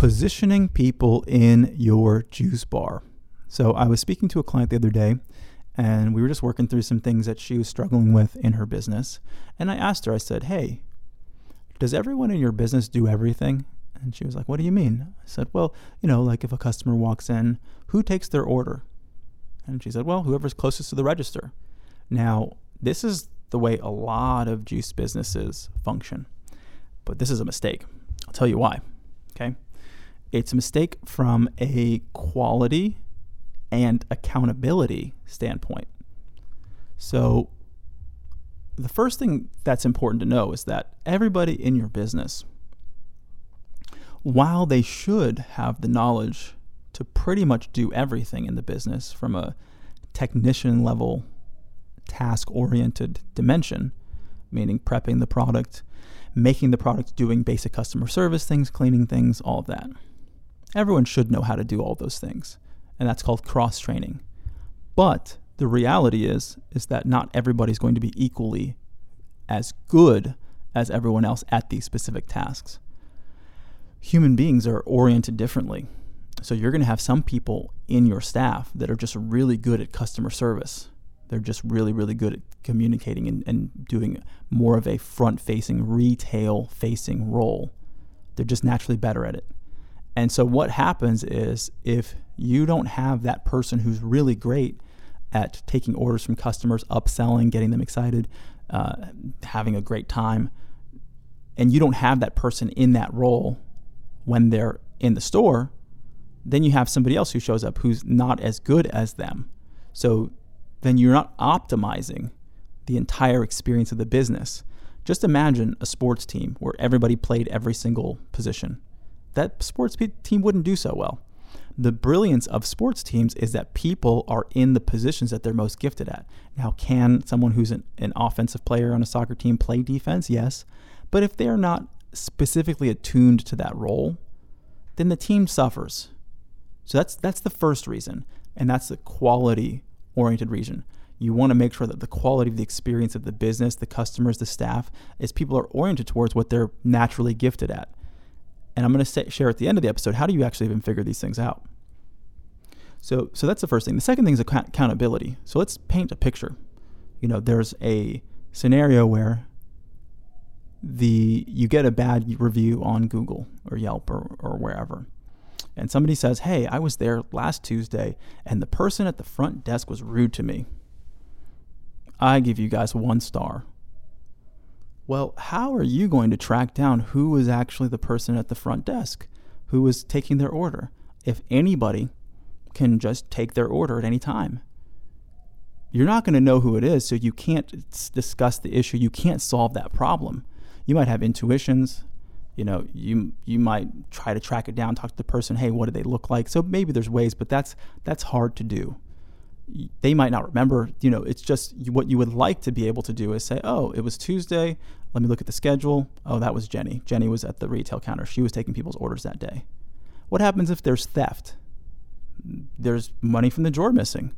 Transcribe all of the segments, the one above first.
Positioning people in your juice bar. So, I was speaking to a client the other day, and we were just working through some things that she was struggling with in her business. And I asked her, I said, Hey, does everyone in your business do everything? And she was like, What do you mean? I said, Well, you know, like if a customer walks in, who takes their order? And she said, Well, whoever's closest to the register. Now, this is the way a lot of juice businesses function, but this is a mistake. I'll tell you why. Okay. It's a mistake from a quality and accountability standpoint. So, the first thing that's important to know is that everybody in your business, while they should have the knowledge to pretty much do everything in the business from a technician level task oriented dimension, meaning prepping the product, making the product, doing basic customer service things, cleaning things, all of that. Everyone should know how to do all those things, and that's called cross training. But the reality is is that not everybody's going to be equally as good as everyone else at these specific tasks. Human beings are oriented differently. So you're going to have some people in your staff that are just really good at customer service they're just really, really good at communicating and, and doing more of a front facing, retail facing role. They're just naturally better at it. And so, what happens is if you don't have that person who's really great at taking orders from customers, upselling, getting them excited, uh, having a great time, and you don't have that person in that role when they're in the store, then you have somebody else who shows up who's not as good as them. So then you're not optimizing the entire experience of the business. Just imagine a sports team where everybody played every single position. That sports team wouldn't do so well. The brilliance of sports teams is that people are in the positions that they're most gifted at. Now, can someone who's an, an offensive player on a soccer team play defense? Yes. But if they're not specifically attuned to that role, then the team suffers. So that's that's the first reason, and that's the quality oriented reason. You want to make sure that the quality of the experience of the business, the customers, the staff, is people are oriented towards what they're naturally gifted at. And I'm going to share at the end of the episode how do you actually even figure these things out. So, so that's the first thing. The second thing is accountability. So let's paint a picture. You know, there's a scenario where the you get a bad review on Google or Yelp or, or wherever and somebody says, Hey, I was there last Tuesday and the person at the front desk was rude to me. I give you guys one star. Well, how are you going to track down who was actually the person at the front desk who was taking their order if anybody can just take their order at any time? You're not going to know who it is, so you can't discuss the issue. You can't solve that problem. You might have intuitions, you know you you might try to track it down talk to the person hey what do they look like so maybe there's ways but that's that's hard to do they might not remember you know it's just what you would like to be able to do is say oh it was tuesday let me look at the schedule oh that was jenny jenny was at the retail counter she was taking people's orders that day what happens if there's theft there's money from the drawer missing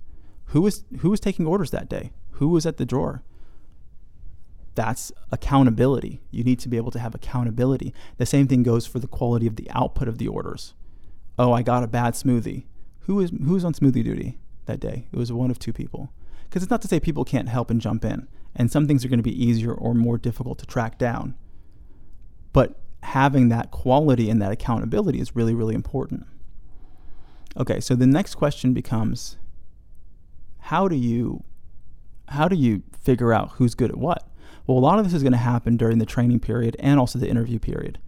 who was who was taking orders that day who was at the drawer that's accountability. You need to be able to have accountability. The same thing goes for the quality of the output of the orders. Oh, I got a bad smoothie. Who is who's on smoothie duty that day? It was one of two people. Because it's not to say people can't help and jump in, and some things are going to be easier or more difficult to track down. But having that quality and that accountability is really, really important. Okay, so the next question becomes how do you how do you figure out who's good at what? Well, a lot of this is going to happen during the training period and also the interview period.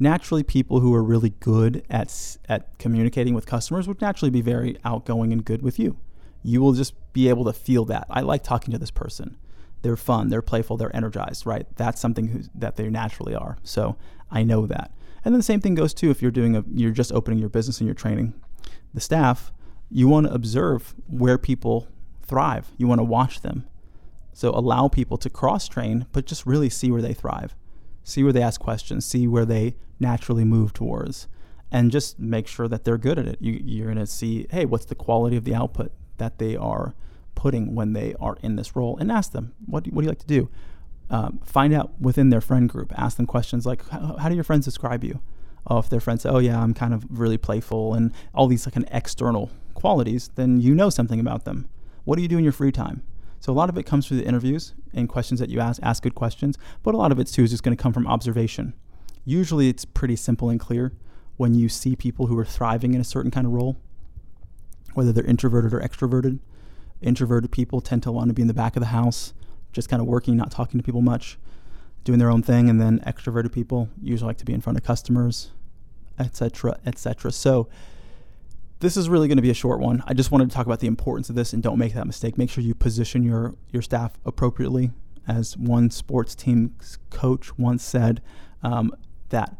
Naturally, people who are really good at, at communicating with customers would naturally be very outgoing and good with you. You will just be able to feel that. I like talking to this person. they're fun, they're playful, they're energized, right? That's something that they naturally are. So I know that. And then the same thing goes too if you're doing a you're just opening your business and you're training the staff, you want to observe where people thrive. You want to watch them. So allow people to cross train, but just really see where they thrive. See where they ask questions, see where they naturally move towards, and just make sure that they're good at it. You, you're going to see, hey, what's the quality of the output that they are putting when they are in this role, and ask them, what do, what do you like to do? Um, find out within their friend group. Ask them questions like, how, do your friends describe you? Oh, if their friends say, oh yeah, I'm kind of really playful, and all these like an external qualities, then you know something about them. What do you do in your free time? So a lot of it comes through the interviews and questions that you ask, ask good questions, but a lot of it too is just going to come from observation. Usually it's pretty simple and clear when you see people who are thriving in a certain kind of role, whether they're introverted or extroverted. Introverted people tend to want to be in the back of the house, just kind of working, not talking to people much, doing their own thing, and then extroverted people usually like to be in front of customers, etc., etc. So this is really going to be a short one. I just wanted to talk about the importance of this and don't make that mistake. Make sure you position your your staff appropriately. As one sports team coach once said, um, that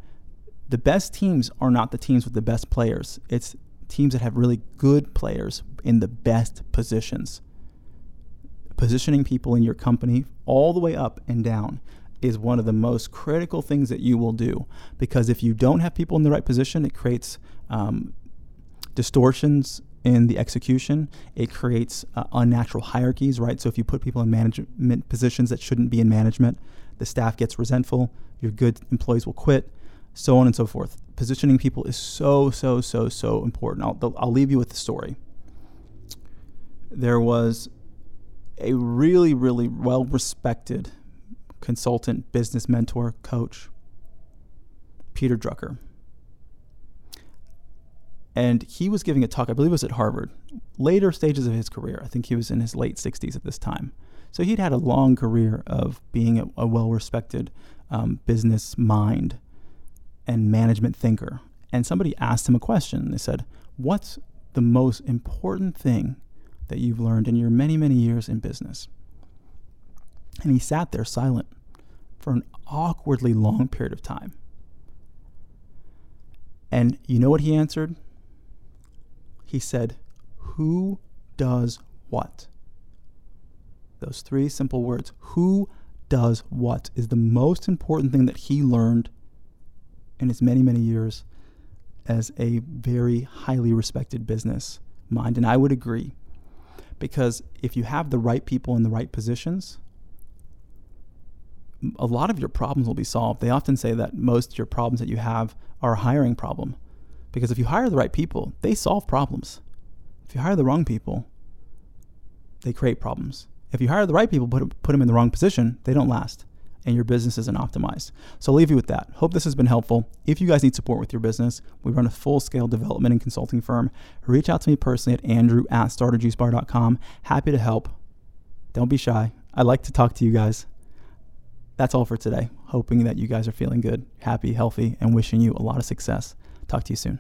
the best teams are not the teams with the best players. It's teams that have really good players in the best positions. Positioning people in your company all the way up and down is one of the most critical things that you will do because if you don't have people in the right position, it creates um, distortions in the execution. It creates uh, unnatural hierarchies, right? So if you put people in management positions that shouldn't be in management, the staff gets resentful, your good employees will quit, so on and so forth. Positioning people is so, so, so, so important. I'll, I'll leave you with the story. There was a really, really well respected consultant, business mentor, coach, Peter Drucker and he was giving a talk, I believe it was at Harvard, later stages of his career. I think he was in his late 60s at this time. So he'd had a long career of being a, a well respected um, business mind and management thinker. And somebody asked him a question. They said, What's the most important thing that you've learned in your many, many years in business? And he sat there silent for an awkwardly long period of time. And you know what he answered? he said, Who does what? Those three simple words, who does what, is the most important thing that he learned in its many, many years as a very highly respected business mind. And I would agree. Because if you have the right people in the right positions, a lot of your problems will be solved. They often say that most of your problems that you have are a hiring problem. Because if you hire the right people, they solve problems. If you hire the wrong people, they create problems. If you hire the right people, put, put them in the wrong position, they don't last and your business isn't optimized. So I'll leave you with that. Hope this has been helpful. If you guys need support with your business, we run a full scale development and consulting firm. Reach out to me personally at andrew at startajuicebar.com. Happy to help. Don't be shy. I like to talk to you guys. That's all for today. Hoping that you guys are feeling good, happy, healthy, and wishing you a lot of success. Talk to you soon.